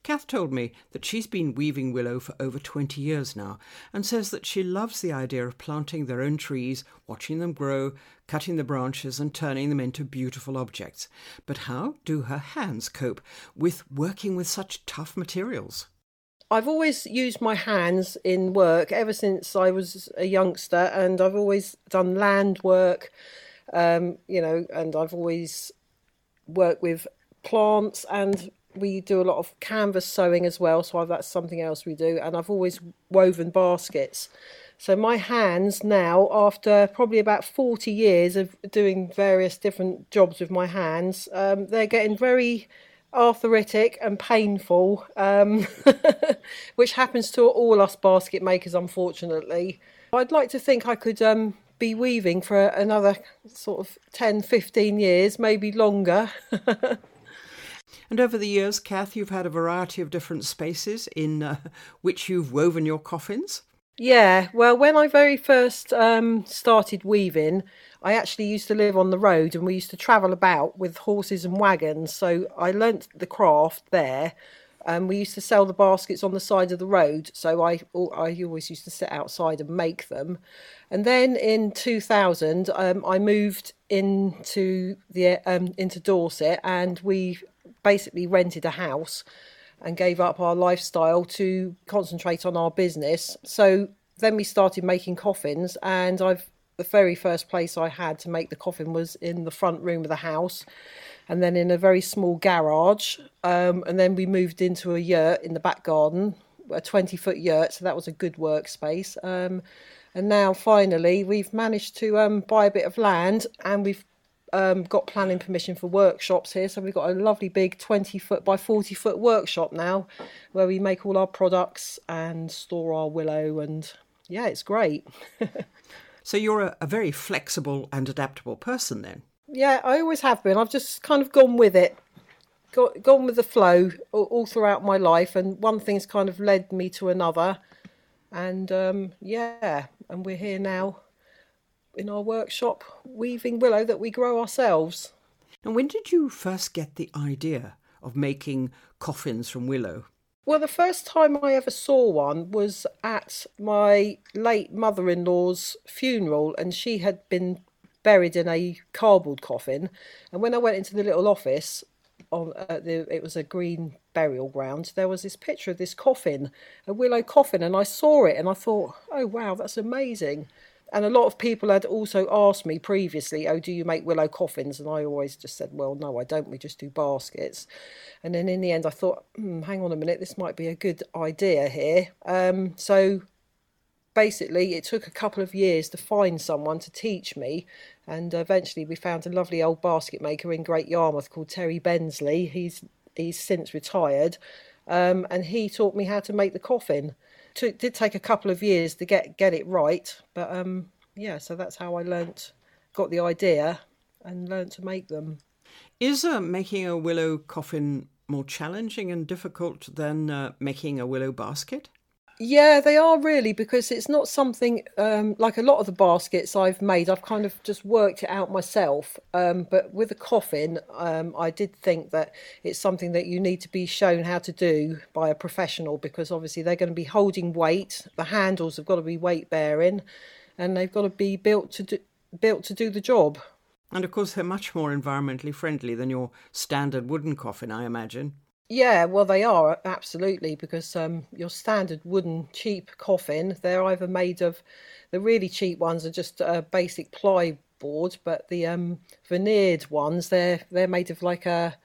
Cath told me that she's been weaving willow for over 20 years now and says that she loves the idea of planting their own trees, watching them grow, cutting the branches, and turning them into beautiful objects. But how do her hands cope with working with such tough materials? I've always used my hands in work ever since I was a youngster, and I've always done land work, um, you know, and I've always worked with plants and we do a lot of canvas sewing as well, so that's something else we do. And I've always woven baskets. So my hands now, after probably about 40 years of doing various different jobs with my hands, um, they're getting very arthritic and painful, um, *laughs* which happens to all us basket makers, unfortunately. I'd like to think I could um, be weaving for another sort of 10, 15 years, maybe longer. *laughs* And over the years, Cath, you've had a variety of different spaces in uh, which you've woven your coffins. Yeah, well, when I very first um, started weaving, I actually used to live on the road and we used to travel about with horses and wagons. So I learnt the craft there. And we used to sell the baskets on the side of the road. So I, I always used to sit outside and make them. And then in 2000, um, I moved into the um, into Dorset, and we basically rented a house and gave up our lifestyle to concentrate on our business. So then we started making coffins, and I've the very first place I had to make the coffin was in the front room of the house, and then in a very small garage. Um, and then we moved into a yurt in the back garden, a 20 foot yurt, so that was a good workspace. Um, and now finally, we've managed to um, buy a bit of land and we've um, got planning permission for workshops here. So we've got a lovely big 20 foot by 40 foot workshop now where we make all our products and store our willow. And yeah, it's great. *laughs* so you're a, a very flexible and adaptable person then? Yeah, I always have been. I've just kind of gone with it. Got, gone with the flow all, all throughout my life, and one thing's kind of led me to another, and um, yeah, and we're here now in our workshop weaving willow that we grow ourselves. And when did you first get the idea of making coffins from willow? Well, the first time I ever saw one was at my late mother in law's funeral, and she had been buried in a cardboard coffin. And when I went into the little office, on uh, the, it was a green burial ground, there was this picture of this coffin, a willow coffin, and I saw it and I thought, oh wow, that's amazing. And a lot of people had also asked me previously, oh, do you make willow coffins? And I always just said, well, no, I don't. We just do baskets. And then in the end, I thought, hmm, hang on a minute, this might be a good idea here. Um, so basically, it took a couple of years to find someone to teach me. And eventually, we found a lovely old basket maker in Great Yarmouth called Terry Bensley. He's, he's since retired. Um, and he taught me how to make the coffin took, did take a couple of years to get get it right, but um, yeah, so that's how I learnt, got the idea, and learnt to make them. Is uh, making a willow coffin more challenging and difficult than uh, making a willow basket? Yeah, they are really because it's not something um, like a lot of the baskets I've made. I've kind of just worked it out myself. Um, but with a coffin, um, I did think that it's something that you need to be shown how to do by a professional because obviously they're going to be holding weight. The handles have got to be weight bearing, and they've got to be built to do, built to do the job. And of course, they're much more environmentally friendly than your standard wooden coffin, I imagine. Yeah, well, they are absolutely because um, your standard wooden cheap coffin, they're either made of the really cheap ones are just a basic ply board, but the um, veneered ones they're they're made of like a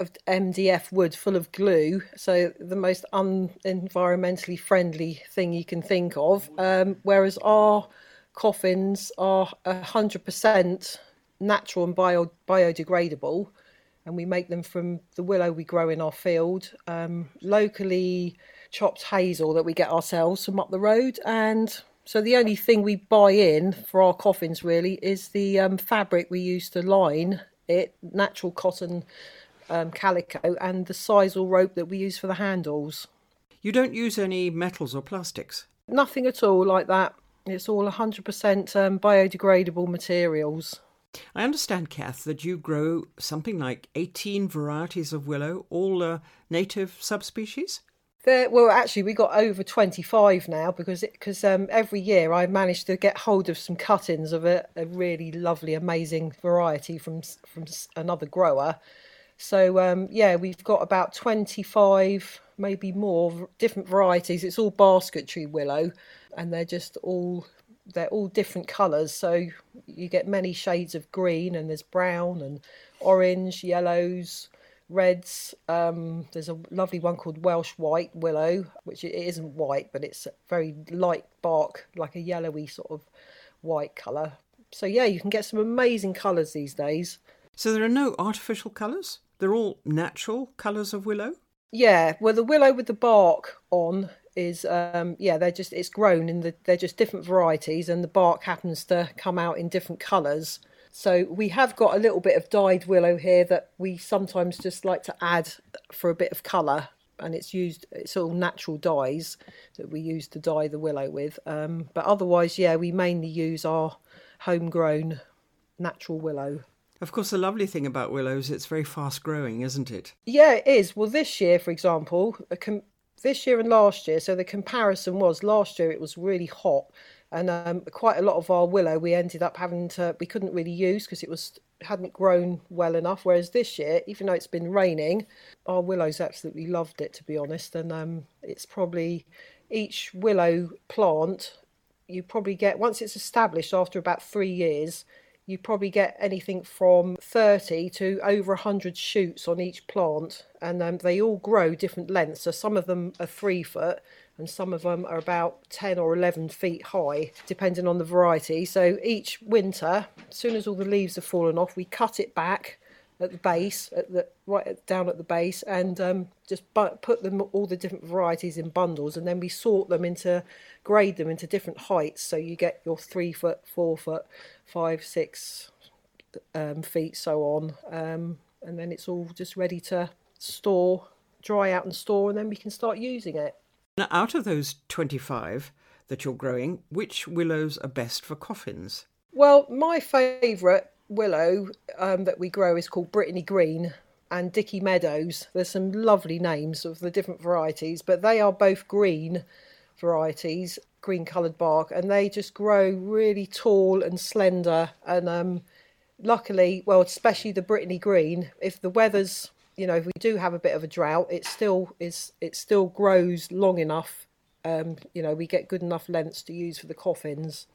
of MDF wood full of glue, so the most unenvironmentally friendly thing you can think of. Um, whereas our coffins are hundred percent natural and bio biodegradable and we make them from the willow we grow in our field, um, locally chopped hazel that we get ourselves from up the road. And so the only thing we buy in for our coffins really is the um, fabric we use to line it, natural cotton um, calico, and the sisal rope that we use for the handles. You don't use any metals or plastics? Nothing at all like that. It's all 100% um, biodegradable materials. I understand, Cath, that you grow something like 18 varieties of willow, all uh, native subspecies? There, well, actually, we got over 25 now because because um, every year I managed to get hold of some cuttings of a, a really lovely, amazing variety from from another grower. So um, yeah, we've got about 25, maybe more different varieties. It's all basketry willow, and they're just all they're all different colours, so you get many shades of green, and there's brown and orange, yellows, reds. Um, there's a lovely one called Welsh White Willow, which it isn't white, but it's very light bark, like a yellowy sort of white colour. So yeah, you can get some amazing colours these days. So there are no artificial colours. They're all natural colours of willow. Yeah, well, the willow with the bark on is um, yeah they're just it's grown in the they're just different varieties and the bark happens to come out in different colours so we have got a little bit of dyed willow here that we sometimes just like to add for a bit of colour and it's used it's all natural dyes that we use to dye the willow with um, but otherwise yeah we mainly use our homegrown natural willow of course, the lovely thing about willows, it's very fast growing, isn't it? Yeah, it is. Well, this year, for example, this year and last year. So the comparison was last year it was really hot, and um, quite a lot of our willow we ended up having to we couldn't really use because it was hadn't grown well enough. Whereas this year, even though it's been raining, our willows absolutely loved it to be honest, and um, it's probably each willow plant you probably get once it's established after about three years you probably get anything from 30 to over 100 shoots on each plant and um, they all grow different lengths. So some of them are three foot and some of them are about 10 or 11 feet high depending on the variety. So each winter as soon as all the leaves have fallen off we cut it back at the base, at the right down at the base, and um, just put them all the different varieties in bundles, and then we sort them into, grade them into different heights. So you get your three foot, four foot, five, six um, feet, so on, um, and then it's all just ready to store, dry out and store, and then we can start using it. Now, out of those twenty-five that you're growing, which willows are best for coffins? Well, my favourite willow um, that we grow is called Brittany Green and Dicky Meadows. There's some lovely names of the different varieties, but they are both green varieties, green coloured bark, and they just grow really tall and slender. And um, luckily, well, especially the Brittany Green, if the weather's you know, if we do have a bit of a drought, it still is. It still grows long enough. Um, you know, we get good enough lengths to use for the coffins.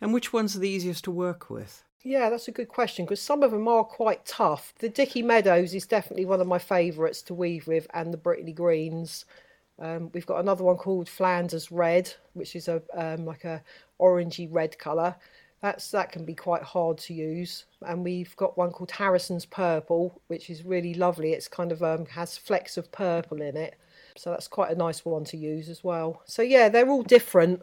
And which ones are the easiest to work with? Yeah, that's a good question because some of them are quite tough. The Dicky Meadows is definitely one of my favourites to weave with, and the Brittany Greens. Um, we've got another one called Flanders Red, which is a um, like a orangey red colour. That's that can be quite hard to use. And we've got one called Harrison's Purple, which is really lovely. It's kind of um, has flecks of purple in it, so that's quite a nice one to use as well. So yeah, they're all different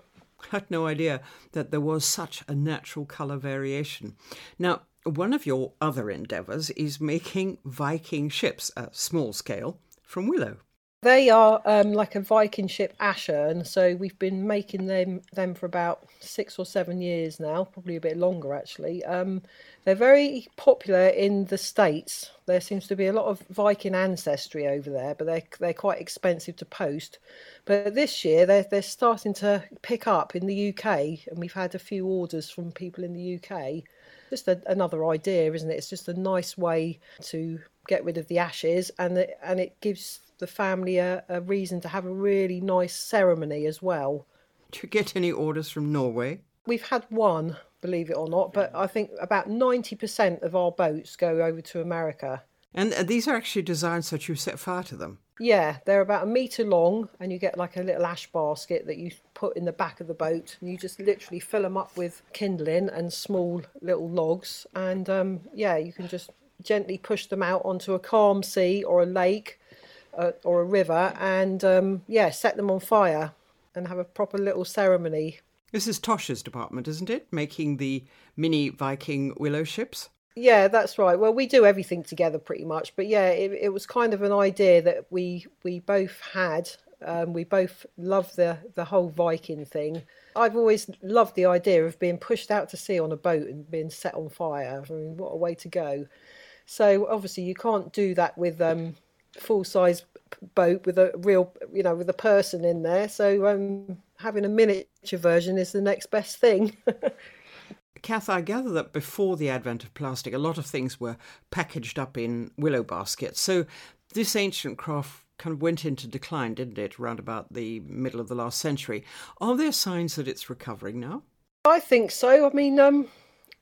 had no idea that there was such a natural colour variation. Now, one of your other endeavours is making Viking ships, at small scale, from willow. They are um, like a Viking ship ash urn, so we've been making them them for about six or seven years now, probably a bit longer actually. Um, they're very popular in the states. There seems to be a lot of Viking ancestry over there, but they're they're quite expensive to post. But this year they're they're starting to pick up in the UK, and we've had a few orders from people in the UK. Just a, another idea, isn't it? It's just a nice way to get rid of the ashes, and and it gives the family a, a reason to have a really nice ceremony as well. Do you get any orders from Norway? We've had one, believe it or not, but I think about 90% of our boats go over to America. And uh, these are actually designed so that you set fire to them. Yeah, they're about a metre long, and you get like a little ash basket that you put in the back of the boat, and you just literally fill them up with kindling and small little logs. And um, yeah, you can just gently push them out onto a calm sea or a lake uh, or a river and um, yeah, set them on fire and have a proper little ceremony. This is Tosh's department, isn't it? Making the mini Viking willow ships. Yeah, that's right. Well, we do everything together pretty much, but yeah, it, it was kind of an idea that we we both had. Um, we both love the the whole Viking thing. I've always loved the idea of being pushed out to sea on a boat and being set on fire. I mean, what a way to go! So obviously, you can't do that with um, full size boat with a real, you know, with a person in there. So um, having a miniature version is the next best thing. *laughs* Cath, I gather that before the advent of plastic, a lot of things were packaged up in willow baskets. So this ancient craft kind of went into decline, didn't it, around about the middle of the last century? Are there signs that it's recovering now? I think so. I mean, um,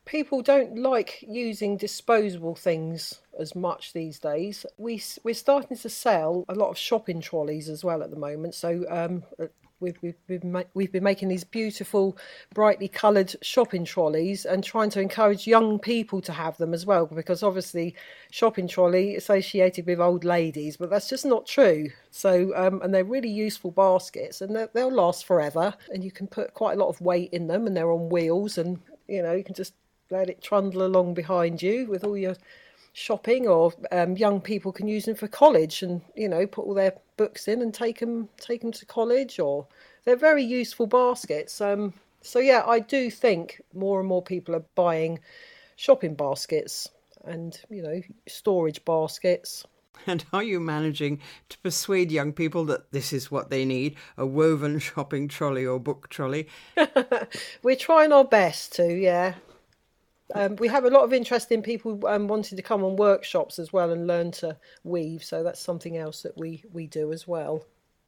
people don't like using disposable things as much these days. We we're starting to sell a lot of shopping trolleys as well at the moment. So um, uh, we've we've been, we've been making these beautiful, brightly coloured shopping trolleys and trying to encourage young people to have them as well. Because obviously, shopping trolley associated with old ladies, but that's just not true. So um, and they're really useful baskets and they'll last forever. And you can put quite a lot of weight in them, and they're on wheels and you know you can just let it trundle along behind you with all your shopping or um, young people can use them for college and you know put all their books in and take them take them to college or they're very useful baskets. Um, so yeah i do think more and more people are buying shopping baskets and you know storage baskets. And are you managing to persuade young people that this is what they need a woven shopping trolley or book trolley? *laughs* We're trying our best to yeah um, we have a lot of interesting people um, wanting to come on workshops as well and learn to weave. So that's something else that we, we do as well.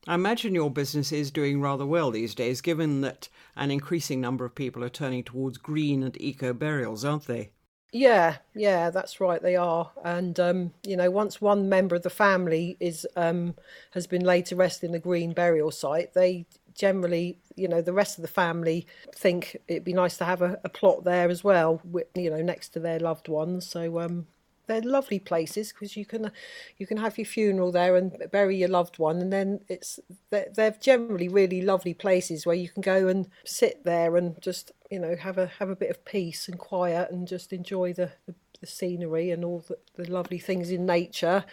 I imagine your business is doing rather well these days, given that an increasing number of people are turning towards green and eco burials, aren't they? Yeah, yeah, that's right. They are, and um, you know, once one member of the family is um, has been laid to rest in the green burial site, they generally, you know, the rest of the family think it'd be nice to have a, a plot there as well, with, you know, next to their loved ones. So um, they're lovely places because you can you can have your funeral there and bury your loved one, and then it's they're, they're generally really lovely places where you can go and sit there and just you know have a have a bit of peace and quiet and just enjoy the the, the scenery and all the, the lovely things in nature,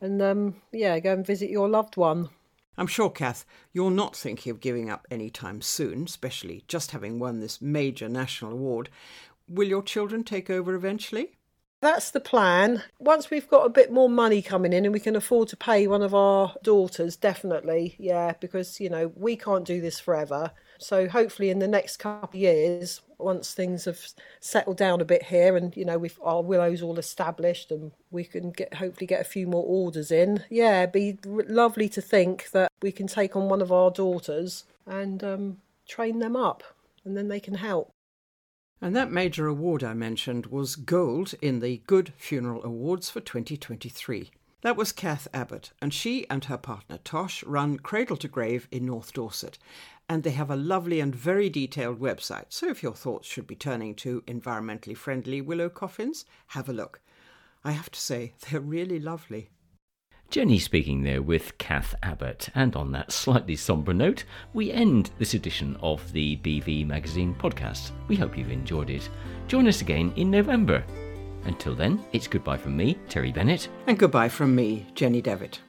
and um, yeah, go and visit your loved one. I'm sure, Cath, you're not thinking of giving up any time soon, especially just having won this major national award. Will your children take over eventually? That's the plan. Once we've got a bit more money coming in and we can afford to pay one of our daughters, definitely, yeah, because, you know, we can't do this forever. So hopefully in the next couple of years, once things have settled down a bit here and you know we've our willows all established and we can get hopefully get a few more orders in yeah it'd be lovely to think that we can take on one of our daughters and um, train them up and then they can help and that major award I mentioned was gold in the Good Funeral Awards for 2023. That was Cath Abbott, and she and her partner Tosh run Cradle to Grave in North Dorset. And they have a lovely and very detailed website. So if your thoughts should be turning to environmentally friendly willow coffins, have a look. I have to say, *laughs* they're really lovely. Jenny speaking there with Cath Abbott. And on that slightly sombre note, we end this edition of the BV Magazine podcast. We hope you've enjoyed it. Join us again in November. Until then, it's goodbye from me, Terry Bennett. And goodbye from me, Jenny Devitt.